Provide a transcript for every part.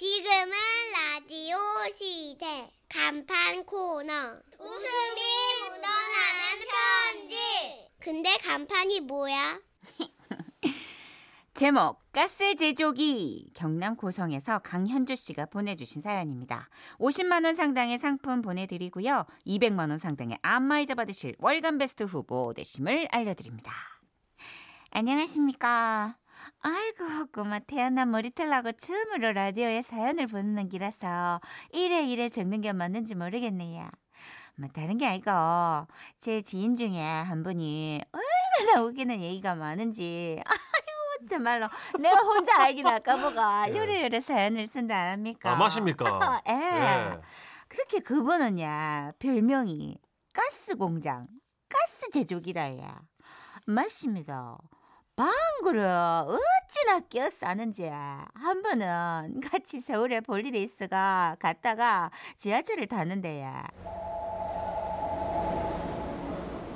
지금은 라디오 시대 간판 코너 웃음이 묻어나는 편지 근데 간판이 뭐야? 제목 가스 제조기 경남 고성에서 강현주 씨가 보내주신 사연입니다. 50만 원 상당의 상품 보내드리고요. 200만 원 상당의 안마의자 받으실 월간 베스트 후보 되심을 알려드립니다. 안녕하십니까. 아이고 꼬마 태어난 머리털라고 처음으로 라디오에 사연을 보내는 기라서 이래 이래 적는 게 맞는지 모르겠네요. 뭐 다른 게 아니고 제 지인 중에 한 분이 얼마나 웃기는 얘기가 많은지 아이고 정말로 내가 혼자 알긴 아까보가 예. 요래요래 사연을 쓴다 아닙니까? 아, 맞습니까? 예. 예. 그렇게 그분은야 별명이 가스 공장 가스 제조기라야 맞습니다. 방구를 어찌나 끼어 싸는지 한 번은 같이 서울에 볼 일이 있어가 갔다가 지하철을 탔는데야.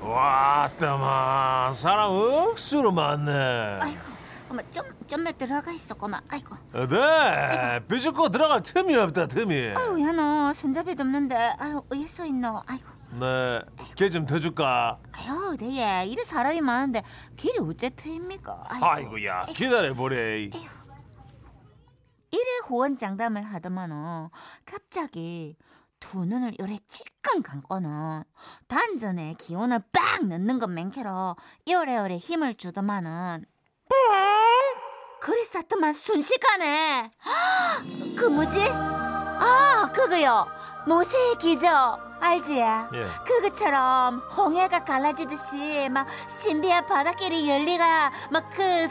왔다마 사람 억수로 많네. 아이고 어머 좀 좀만 들어가 있어 꼬마. 아이고. 네, 비집고. 들어갈 틈이 없다 틈이. 아유 야너 손잡이도 없는데. 아유 어디 서 있노? 아이고 네, 길 좀 더 줄까? 아유 네 예. 이래 사람이 많은데 길이 어째 트입니까? 아이고 야, 기다려 보래. 이래 호언장담을 하더만은 갑자기 두 눈을 요래 찔끔 감고는 단전에 기운을 빡 넣는 것 맹캐로 요래요래 힘을 주더만은 그랬었더만 순식간에. 그 뭐지? 아 그거요. 모세의 기적 알지? 예. 그것처럼 홍해가 갈라지듯이 막 신비한 바닷길이 열리가 막 그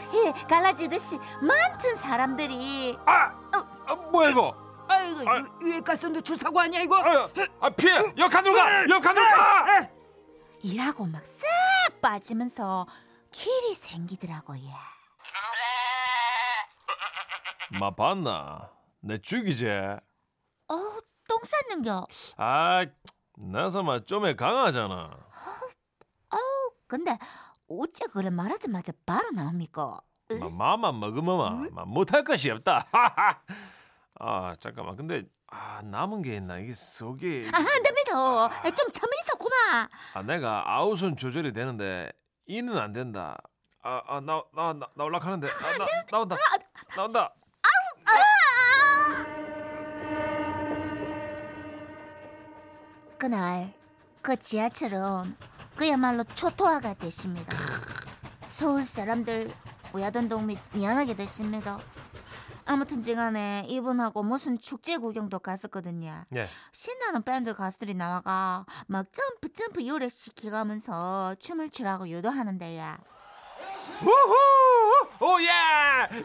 갈라지듯이 많던 사람들이 아, 아, 뭐야 이거? 아이고 아. 유- 유해가스 누출 사고 아니야 이거? 아, 아 피해! 옆칸으로 가! 옆칸으로 가! 일하고 막 싹 빠지면서 길이 생기더라고 예. 마 봤나? 내 죽이지. 어똥 쌌는겨. 아, 나서마 좀에 강하잖아. 어우 근데 어째 그래 말하자마자 바로 나옵니까? 마, 마만 먹으면 마, 못할 것이 없다. 아 잠깐만, 근데 아 남은 게 있나? 이게 속이 아, 안 됩니다. 아, 좀 있어 고마. 아 내가 아웃은 조절이 되는데 이는 안 된다. 아나나나 나 올라가는데 아, 나 나온다 나온다. 그날 그 지하철은 그야말로 초토화가 됐습니다. 서울 사람들 우야던 동미 미안하게 됐습니다. 아무튼 지간에 이분하고 무슨 축제 구경도 갔었거든요. 예. 신나는 밴드 가수들이 나와가 막 점프 점프 요래 시키가면서 춤을 추라고 유도하는데요. 우후 오예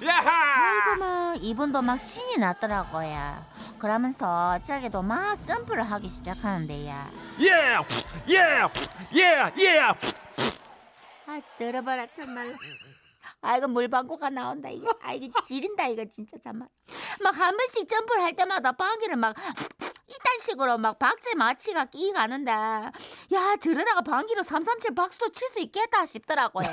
야하. 아이고 막 이분도 막 신이 났더라고요. 그러면서 자기도 막 점프를 하기 시작하는데요. 예 예 예 예 아 들어봐라 참말로. 아이고 물방구가 나온다 이거. 아 이거 지린다 이거 진짜 참말. 막한 번씩 점프를 할 때마다 방귀를 막 이딴 식으로 막 박제 마취가 끼 가는데 야 저러다가 방귀로 337 박수도 칠 수 있겠다 싶더라고요.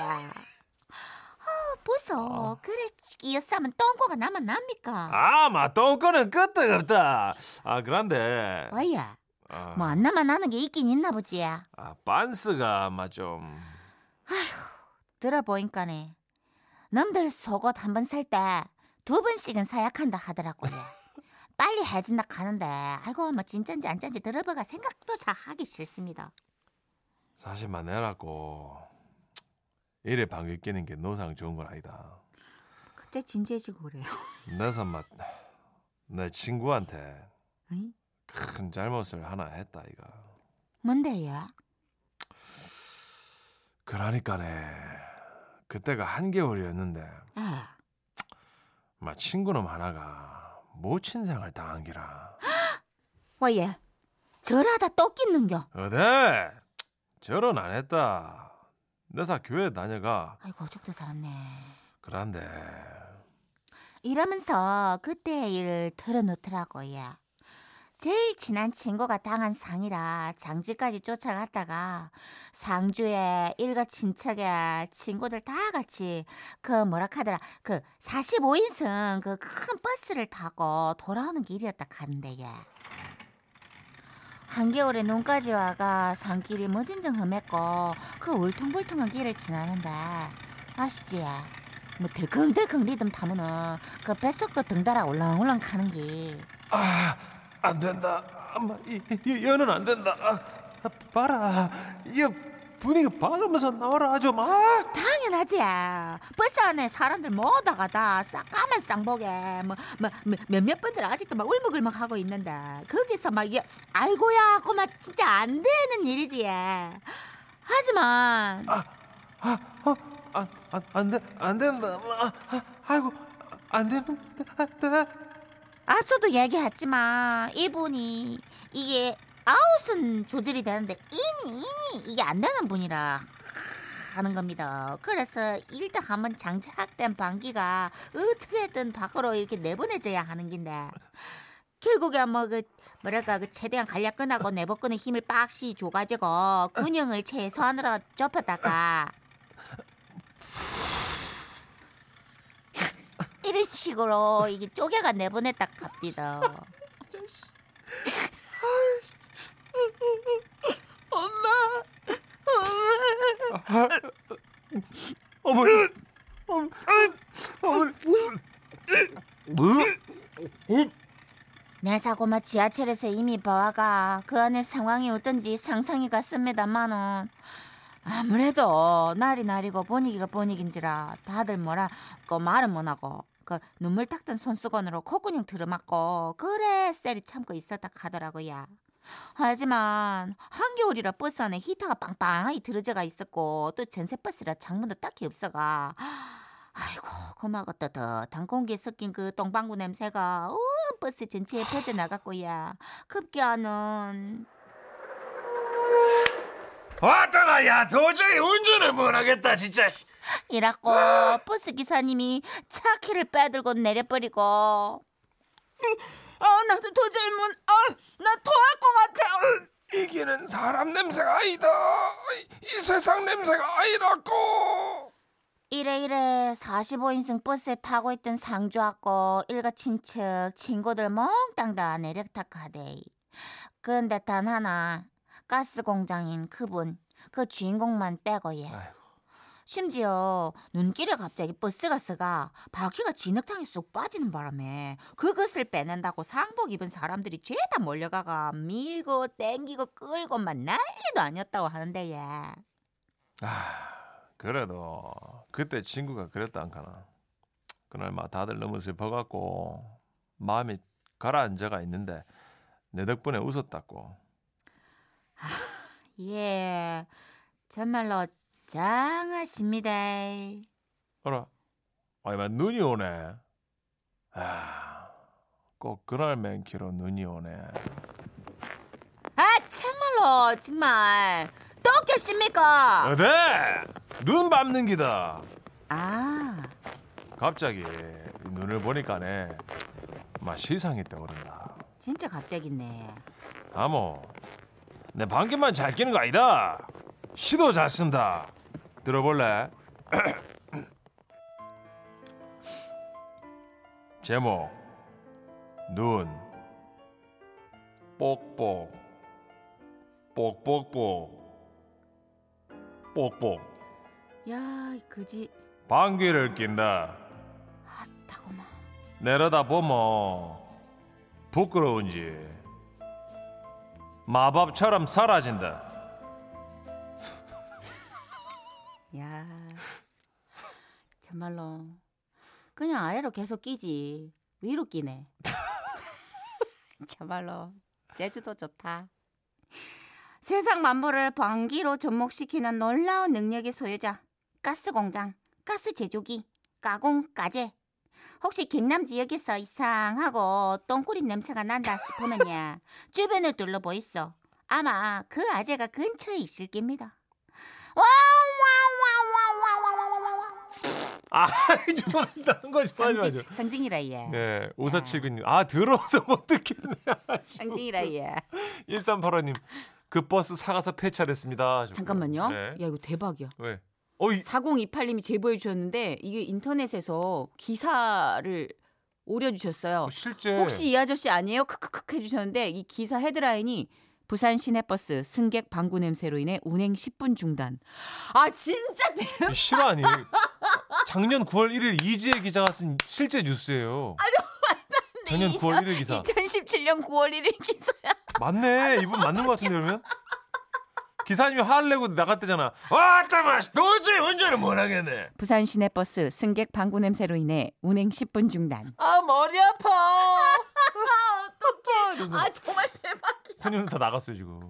아 보소 그래 끼었으면 똥꼬가 나면 납니까? 아마 똥꼬는 끄떡 없다. 아 그런데 와야 아, 뭐안 나만 나는 게 있긴 있나 보지. 아 반스가 아마 좀 들어보니까네 남들 속옷 한 번 살 때 두 번씩은 사약한다 하더라고요. 빨리 해진다 가는데 아이고 뭐 진짠지 안 짠지 들어보가 생각도 잘 하기 싫습니다. 사실만 내라고 이래 방귀 끼는 게 노상 좋은 건 아니다. 갑자기 진지해지고 그래요. 내서 막내 친구한테 어이? 큰 잘못을 하나 했다 이가. 뭔데요? 그러니까네 그때가 한겨울이었는데 아, 막 친구놈 하나가 모친생을 당한 기라. 와예 절하다 또 끼는겨. 어데 결혼 안 했다. 내사 교회 다녀가 아이고 죽도 살았네. 그런데 이러면서 그때 일을 털어놓더라고요. 제일 친한 친구가 당한 상이라 장지까지 쫓아갔다가 상주에 일가 친척에 친구들 다 같이 그 뭐라 카더라 그 45인승 그 큰 버스를 타고 돌아오는 길이었다 카는데 예. 한겨울에 눈까지 와가 산길이 무진정 험했고 그 울퉁불퉁한 길을 지나는데 아시지? 뭐 들컹들컹 리듬 타면은 그 뱃속도 등달아 울렁울렁 가는 게 아, 안 된다. 엄마, 이, 이 여는 안 된다. 아, 아, 봐라. 이 분위기 봐가면서 나와라 좀. 아, 당연하지. 버스 안에 사람들 모두가 다 까만 쌍복에 뭐, 뭐, 뭐 몇몇 분들 아직도 막 울먹울먹 하고 있는데 거기서 막 이게 아이고야 그만 진짜 안 되는 일이지. 하지만 아, 아, 어, 안, 안, 안 돼, 안 된다. 아, 아, 아이고, 안 되는데. 아서도 얘기했지만 이분이 이게 아웃은 조절이 되는데 인 인이 이게 안 되는 분이라 하는 겁니다. 그래서 일단 한번 장착된 방귀가 어떻게든 밖으로 이렇게 내보내져야 하는 긴데 결국에 뭐 그 뭐랄까 그 최대한 간략근하고 내복근의 힘을 빡시 줘가지고 근형을 최소한으로 좁혔다가 이런 식으로 이게 쪼개가 내보냈다 갑니다. 어머니, 어머, 어머니, 뭐? 내 사고마 지하철에서 이미 보아가 그 안에 상황이 어떤지 상상이 갔습니다만은 아무래도 날이 날이고 분위기가 분위기인지라 다들 뭐라고 말은 못하고 그 눈물 닦던 손수건으로 콧구멍 들어맞고 그래 셀이 참고 있었다 하더라고요. 하지만 한겨울이라 버스 안에 히터가 빵빵하게 들어져가 있었고 또 전세버스라 창문도 딱히 없어가. 아이고 고마워 따뜻한 공기에 섞인 그 똥방구 냄새가 온 버스 전체에 퍼져나갔고야. 급기야는 왔다가 야. 도저히 운전을 못하겠다 진짜. 이라고 버스 기사님이 차 키를 빼들고 내려버리고 아 나도 도저히 못 아나 토할 것 같아 이기는 사람 냄새가 아니다. 이, 이 세상 냄새가 아니라고. 이래 이래 45인승 버스에 타고 있던 상주 왔고 일가 친척 친구들 몽땅 다 내려탁하대 근데 단 하나 가스 공장인 그분 그 주인공만 빼고 예 아이고. 심지어 눈길에 갑자기 버스가 서가 바퀴가 진흙탕에 쑥 빠지는 바람에 그것을 빼낸다고 상복 입은 사람들이 죄다 몰려가가 밀고 땡기고 끌고만 난리도 아니었다고 하는데 예. 아, 그래도 그때 친구가 그랬다 안 카나. 그날 막 다들 너무 슬퍼갖고 마음이 가라앉아가 있는데 내 덕분에 웃었다고. 예, 정말로 장하십니다. 어라, 아이만 눈이 오네. 아, 꼭 그날 맨키로 눈이 오네. 아, 참말로 정말 또 겠습니까? 어데 눈 밟는 기다. 아, 갑자기 이 눈을 보니까네, 막 시상이 떠오른다. 진짜 갑자기네. 아모, 내 방귀만 잘 끼는 거 아니다. 시도 잘 쓴다. 들어볼래? 제목 눈 뽁뽁 뽁뽁뽁 뽁뽁 야, 이 그지 방귀를 낀다. 핫다고만. 내려다 보면 부끄러운지 마법처럼 사라진다. 야, 정말로 그냥 아래로 계속 끼지 위로 끼네. 정말로 제주도 좋다. 세상 만물을 방귀로 접목시키는 놀라운 능력의 소유자 가스 공장, 가스 제조기, 가공 가재. 혹시 경남 지역에서 이상하고 똥꾸리 냄새가 난다 싶으면요 주변을 둘러보이소. 아마 그 아재가 근처에 있을 겁니다. 와와 아, 좀 이상한 거 하지 마죠. 상징, 상징이라 얘. 네, 오사칠구님. 아, 더러워서 못 듣겠네. 상징이라 얘. 1385님. 그 버스 사가서 폐차됐습니다. 잠깐만요. 네. 야 이거 대박이야. 왜? 어, 이, 4028님이 제보해 주셨는데 이게 인터넷에서 기사를 올려주셨어요. 어, 실제 혹시 이 아저씨 아니에요? 크크크 해 주셨는데 이 기사 헤드라인이 부산 시내버스 승객 방구 냄새로 인해 운행 10분 중단. 아 진짜 대이 실화 아니에요? 작년 9월 1일 이지혜 기자가 쓴 실제 뉴스예요. 작년 9월 1일 기사. 2017년 9월 1일 기사야. 맞네. 이분 맞는 것 같은데 그러면? 기사님이 화를 내고 나갔대잖아. 와, 따마 도저히 운전을 못 하겠네. 부산 시내버스 승객 방구 냄새로 인해 운행 10분 중단. 아, 머리 아파. 어떡해. 아 정말 대박이야. 손님들 다 나갔어요, 지금.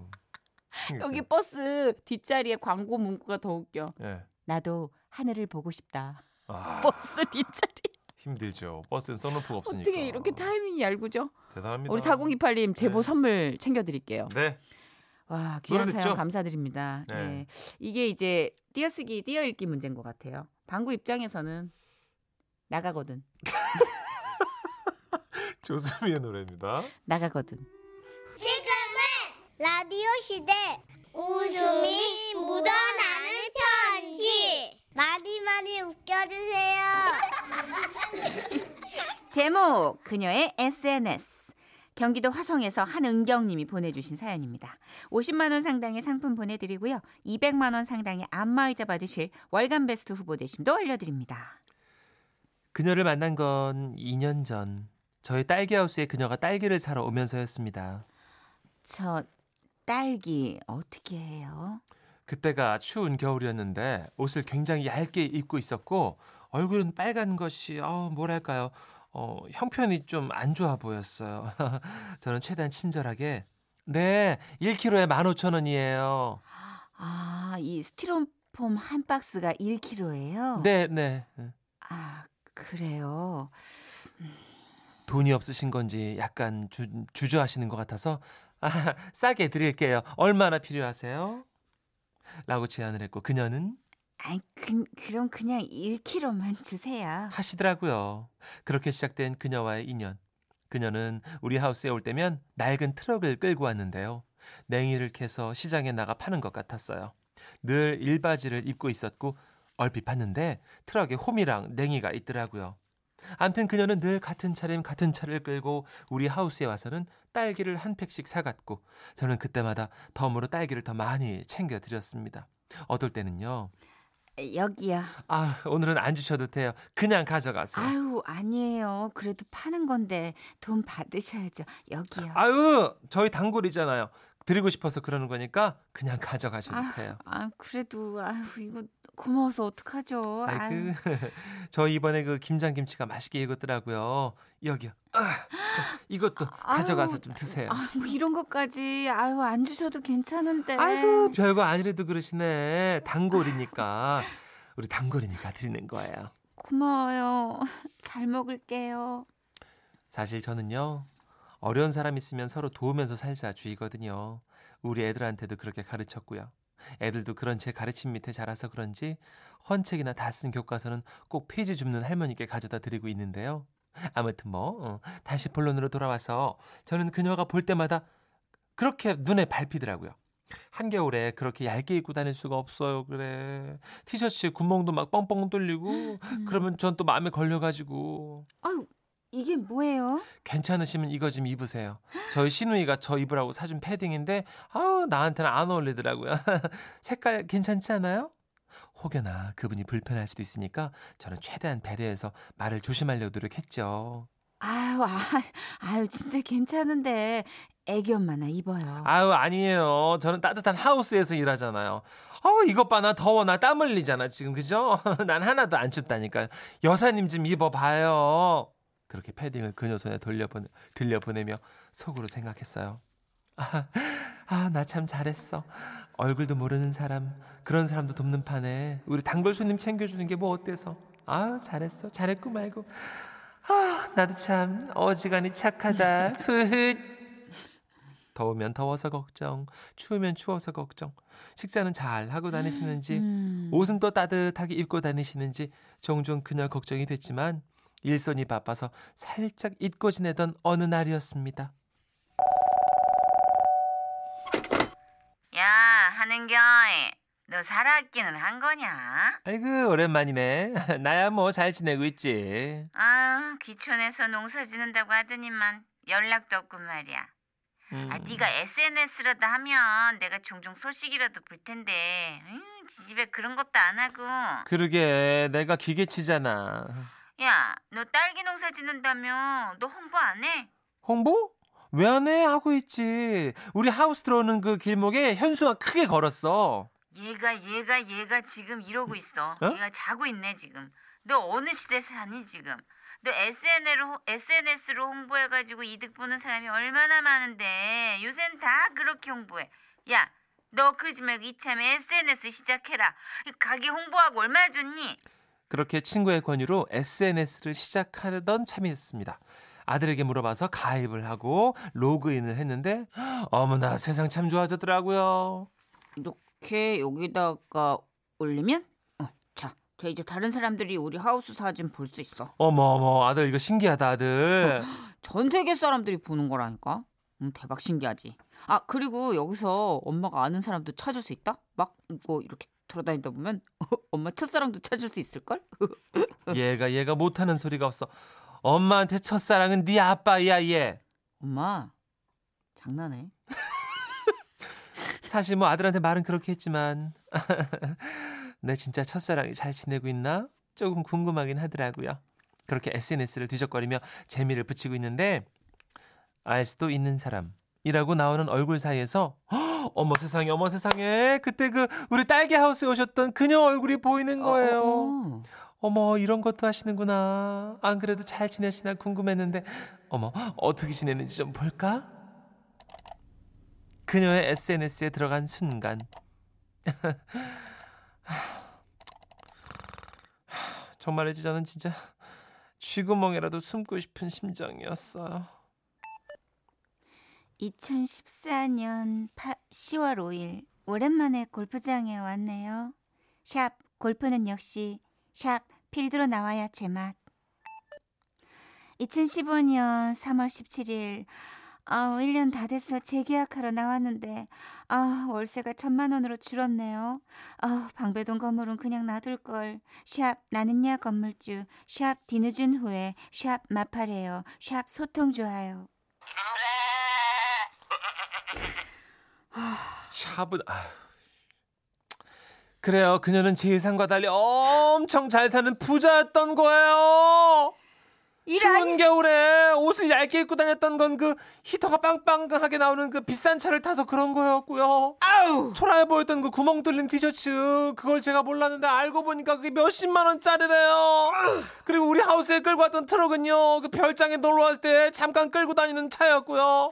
여기 버스 뒷자리에 광고 문구가 더 웃겨. 예. 나도 하늘을 보고 싶다. 아, 버스 뒷자리. 힘들죠. 버스는 써놓프가 없으니까. 어떻게 이렇게 타이밍이 얄궂죠? 대단합니다. 우리 4028님 제보 네. 선물 챙겨드릴게요. 네. 와 귀한 사연 듣죠? 감사드립니다. 네. 네. 이게 이제 띄어쓰기 띄어읽기 문제인 것 같아요. 방구 입장에서는 나가거든. 조수미의 노래입니다. 나가거든. 지금은 라디오 시대 웃음이 묻어나 는 편지 많이 많이 웃겨주세요. 제목 그녀의 SNS. 경기도 화성에서 한은경님이 보내주신 사연입니다. 50만 원 상당의 상품 보내드리고요. 200만 원 상당의 안마의자 받으실 월간 베스트 후보 대심도 올려드립니다. 그녀를 만난 건 2년 전. 저희 딸기 하우스에 그녀가 딸기를 사러 오면서였습니다. 저 딸기 어떻게 해요? 그때가 추운 겨울이었는데 옷을 굉장히 얇게 입고 있었고 얼굴은 빨간 것이 어, 뭐랄까요 어, 형편이 좀 안 좋아 보였어요. 저는 최대한 친절하게 네 1kg에 15,000원이에요. 아, 이 스티로폼 한 박스가 1kg예요? 네 네. 아, 그래요. 돈이 없으신 건지 약간 주, 주저하시는 것 같아서 아, 싸게 드릴게요. 얼마나 필요하세요? 라고 제안을 했고 그녀는 아이, 그, 그럼 그냥 1kg만 주세요. 하시더라고요. 그렇게 시작된 그녀와의 인연. 그녀는 우리 하우스에 올 때면 낡은 트럭을 끌고 왔는데요. 냉이를 캐서 시장에 나가 파는 것 같았어요. 늘 일바지를 입고 있었고 얼핏 봤는데 트럭에 홈이랑 냉이가 있더라고요. 암튼 그녀는 늘 같은 차림 같은 차를 끌고 우리 하우스에 와서는 딸기를 한 팩씩 사갔고 저는 그때마다 덤으로 딸기를 더 많이 챙겨 드렸습니다. 어떨 때는요. 여기요. 아, 오늘은 안 주셔도 돼요. 그냥 가져가세요. 아유, 아니에요. 그래도 파는 건데 돈 받으셔야죠. 여기요. 아유, 저희 단골이잖아요. 드리고 싶어서 그러는 거니까 그냥 가져가셔도 아유, 돼요. 아, 그래도 아유, 이거 고마워서 어떡하죠? 아유. 아이 그, 저 이번에 그 김장 김치가 맛있게 익었더라고요. 여기요. 아, 자, 이것도 아유, 가져가서 좀 드세요. 아, 뭐 이런 것까지 아유, 안 주셔도 괜찮은데. 아이고, 별거 아니래도 그러시네. 단골이니까. 우리 단골이니까 드리는 거예요. 고마워요. 잘 먹을게요. 사실 저는요. 어려운 사람 있으면 서로 도우면서 살자 주의거든요. 우리 애들한테도 그렇게 가르쳤고요. 애들도 그런 제 가르침 밑에 자라서 그런지 헌책이나 다 쓴 교과서는 꼭 페이지 줍는 할머니께 가져다 드리고 있는데요. 아무튼 뭐 어, 다시 본론으로 돌아와서 저는 그녀가 볼 때마다 그렇게 눈에 밟히더라고요. 한겨울에 그렇게 얇게 입고 다닐 수가 없어요. 그래. 티셔츠에 구멍도 막 뻥뻥 뚫리고 그러면 전 또 마음에 걸려 가지고 아유, 이게 뭐예요? 괜찮으시면 이거 좀 입으세요. 저희 시누이가 저 입으라고 사준 패딩인데 아우 나한테는 안 어울리더라고요. 색깔 괜찮지 않아요? 혹여나 그분이 불편할 수도 있으니까 저는 최대한 배려해서 말을 조심하려고 노력했죠. 아유, 아, 아유, 진짜 괜찮은데 애기 엄마나 입어요. 아유 아니에요. 저는 따뜻한 하우스에서 일하잖아요. 어 이것 봐 나 더워 나 땀 흘리잖아 지금 그죠? 난 하나도 안 춥다니까. 여사님 좀 입어봐요. 그렇게 패딩을 그녀 손에 돌려보내 들려보내며 속으로 생각했어요. 아, 아, 나 참 잘했어. 얼굴도 모르는 사람, 그런 사람도 돕는 판에 우리 단골 손님 챙겨주는 게 뭐 어때서? 아, 잘했어. 잘했고 말고. 아, 나도 참 어지간히 착하다. 흐흐. 더우면 더워서 걱정, 추우면 추워서 걱정. 식사는 잘 하고 다니시는지, 음. 옷은 또 따뜻하게 입고 다니시는지 종종 그녀 걱정이 됐지만 일손이 바빠서 살짝 잊고 지내던 어느 날이었습니다. 야, 하는겨. 너 살아있기는 한 거냐? 아이고 오랜만이네. 나야 뭐 잘 지내고 있지. 아, 귀촌에서 농사 짓는다고 하더니만 연락도 없고 말이야. 음. 아, 네가 SNS라도 하면 내가 종종 소식이라도 볼 텐데. 음, 지집에 그런 것도 안 하고. 그러게 내가 기계치잖아. 야, 너 딸기 농사 짓는다며? 너 홍보 안 해? 홍보? 왜 안 해? 하고 있지. 우리 하우스 들어오는 그 길목에 현수가 크게 걸었어. 얘가 얘가 얘가 지금 이러고 있어. 어? 얘가 자고 있네 지금. 너 어느 시대 사니 지금? 너 SNS로 SNS로 홍보해가지고 이득 보는 사람이 얼마나 많은데 요새는 다 그렇게 홍보해. 야, 너 그러지 말고 이참에 SNS 시작해라. 이 가게 홍보하고 얼마 나 좋니? 그렇게 친구의 권유로 SNS를 시작하던 참이었습니다. 아들에게 물어봐서 가입을 하고 로그인을 했는데 어머나 세상 참 좋아졌더라고요. 이렇게 여기다가 올리면, 어, 자, 자 이제 다른 사람들이 우리 하우스 사진 볼 수 있어. 어머 어머 아들 이거 신기하다 아들. 전 세계 사람들이 보는 거라니까. 음, 대박 신기하지. 아 그리고 여기서 엄마가 아는 사람도 찾을 수 있다. 막 이거 이렇게 돌아다니다 보면 엄마 첫사랑도 찾을 수 있을 걸. 얘가 얘가 못하는 소리가 없어. 엄마한테 첫사랑은 네 아빠야 얘. 엄마 장난해. 사실 뭐 아들한테 말은 그렇게 했지만 내 진짜 첫사랑이 잘 지내고 있나 조금 궁금하긴 하더라고요. 그렇게 SNS를 뒤적거리며 재미를 붙이고 있는데 알 수도 있는 사람이라고 나오는 얼굴 사이에서 헉, 어머 세상에 어머 세상에 그때 그 우리 딸기 하우스에 오셨던 그녀 얼굴이 보이는 거예요. 어, 어, 어. 어 머 이런 것도 하시는구나. 안 그래도 잘 지내시나 궁금했는데 어머 어떻게 지내는지 좀 볼까? 그녀의 SNS에 들어간 순간 정말이지 저는 진짜 쥐구멍이라도 숨고 싶은 심정이었어요. 2014년 10월 5일 오랜만에 골프장에 왔네요. 샵 골프는 역시 샵 필드로 나와야 제맛. 2015년 3월 17일 아, 1년 다 돼서 재계약하러 나왔는데 아, 월세가 천만 원으로 줄었네요. 아, 방배동 건물은 그냥 놔둘 걸. 샵 나는야 건물주. 샵 뒤늦은 후에 샵 마파래요. 샵 소통 좋아요. 샵은 아휴. 그래요. 그녀는 제 예상과 달리 엄청 잘 사는 부자였던 거예요. 추운 겨울에 옷을 얇게 입고 다녔던 건 그 히터가 빵빵하게 나오는 그 비싼 차를 타서 그런 거였고요. 아우. 초라해 보였던 그 구멍 뚫린 티셔츠 그걸 제가 몰랐는데 알고 보니까 그게 몇십만 원짜리래요. 그리고 우리 하우스에 끌고 왔던 트럭은요 그 별장에 놀러 왔을 때 잠깐 끌고 다니는 차였고요.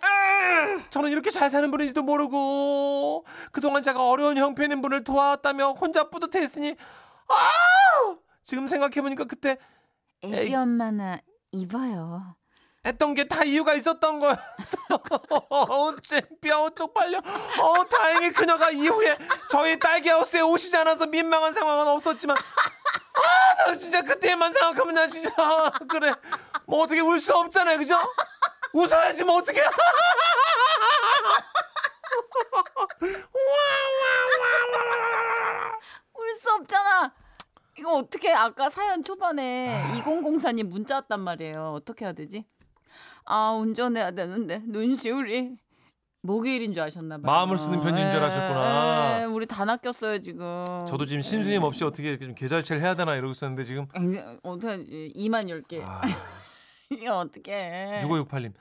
저는 이렇게 잘 사는 분인지도 모르고 그동안 제가 어려운 형편인 분을 도왔다며 혼자 뿌듯해했으니 아 지금 생각해 보니까 그때 에이. 애기 엄마나 입어요. 했던 게 다 이유가 있었던 거였어. 뼈 쪽팔려. 어, 다행히 그녀가 이후에 저희 딸기 하우스에 오시지 않아서 민망한 상황은 없었지만, 아, 나 진짜 그때만 생각하면 나 진짜 그래. 뭐 어떻게 울 수 없잖아요, 그죠? 웃어야지 뭐 어떻게? 울 수 없잖아. 이거 어떻게 아까 사연 초반에 2004님 문자 왔단 말이에요. 어떻게 해야 되지? 아 운전해야 되는데 눈시울이 목요일인 줄 아셨나 봐요. 마음을 쓰는 편지인 줄 아셨구나. 예, 예, 우리 다 낚였어요 지금. 저도 지금 심수님 없이 어떻게 이렇게 좀 계좌이체를 해야 되나 이러고 있었는데 지금. 어떻게 2만 10개. 아, 이게 어떻게? 6568님.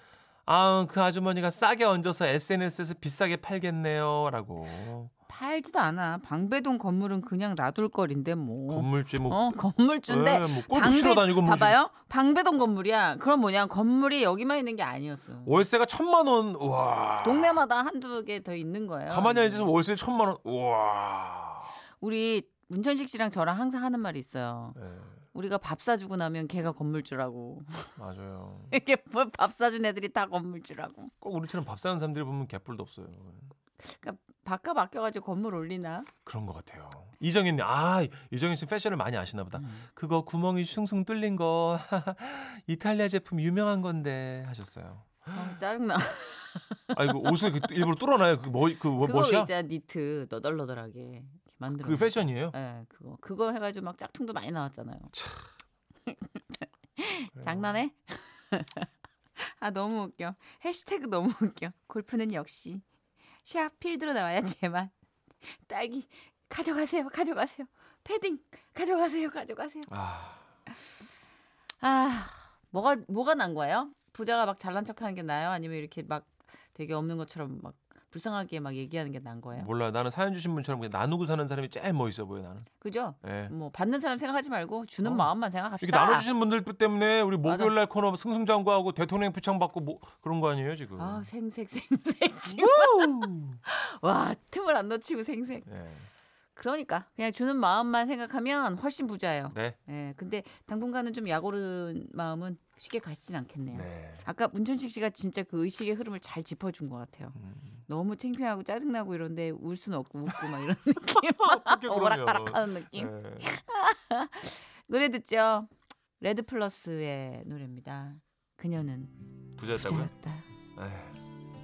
아, 그 아주머니가 싸게 얹어서 SNS에서 비싸게 팔겠네요라고. 팔지도 않아. 방배동 건물은 그냥 놔둘 거린데 뭐. 건물주 뭐 어 건물주인데 에, 뭐 골프 치러 다니고 뭐 봐봐요. 방배동 건물이야. 그럼 뭐냐 건물이 여기만 있는 게 아니었어. 월세가 천만 원. 와. 동네마다 한두 개 더 있는 거예요. 가만히 앉아서 월세 천만 원. 와. 우리 문천식 씨랑 저랑 항상 하는 말이 있어요. 네. 우리가 밥 사주고 나면 걔가 건물주라고. 맞아요. 이게 뭐밥 사준 애들이 다 건물주라고. 꼭 우리처럼 밥 사는 사람들이 보면 개뿔도 없어요. 그러니까 바꿔 바뀌어가지고 건물 올리나? 그런 것 같아요. 이정현, 아 이정현 씨 패션을 많이 아시나 보다. 그거 구멍이 숭숭 뚫린 거 이탈리아 제품 유명한 건데 하셨어요. 아, 짜증나. 아이고 옷을 그 일부러 뚫어놔요. 그 뭐 그 뭐, 그거 멋이야? 이제 니트 너덜너덜하게 만들어. 그 패션이에요? 예, 그거 그거 해가지고 막 짝퉁도 많이 나왔잖아요. 장난해? 아 너무 웃겨. 해시태그 너무 웃겨. 골프는 역시 샵 필드로 나와야 제만. 딸기 가져가세요, 가져가세요. 패딩 가져가세요, 가져가세요. 아 아 뭐가 뭐가 난 거예요? 부자가 막 잘난 척하는 게 나요? 아니면 이렇게 막 되게 없는 것처럼 막 불쌍하게 막 얘기하는 게 난 거예요? 몰라. 나는 사연 주신 분처럼 그냥 나누고 사는 사람이 제일 멋있어 보여 나는. 그죠? 예. 뭐 받는 사람 생각하지 말고 주는 어. 마음만 생각합시다. 나눠 주신 분들 때문에 우리. 목요일 날 코너 승승장구하고 대통령 표창 받고 뭐 그런 거 아니에요 지금? 아 생색 생색 지금 와 틈을 안 놓치고 생색. 예. 그러니까 그냥 주는 마음만 생각하면 훨씬 부자예요. 네. 예, 근데 당분간은 좀 약오른 마음은 쉽게 가시진 않겠네요. 네. 아까 문천식 씨가 진짜 그 의식의 흐름을 잘 짚어준 것 같아요. 음. 너무 창피하고 짜증나고 이런데 울 수는 없고 웃고 막 이런 느낌. 어떻게? 오락가락하는 느낌. 예. 노래 듣죠. 레드 플러스의 노래입니다. 그녀는 부자였다고요? 부자였다. 에휴.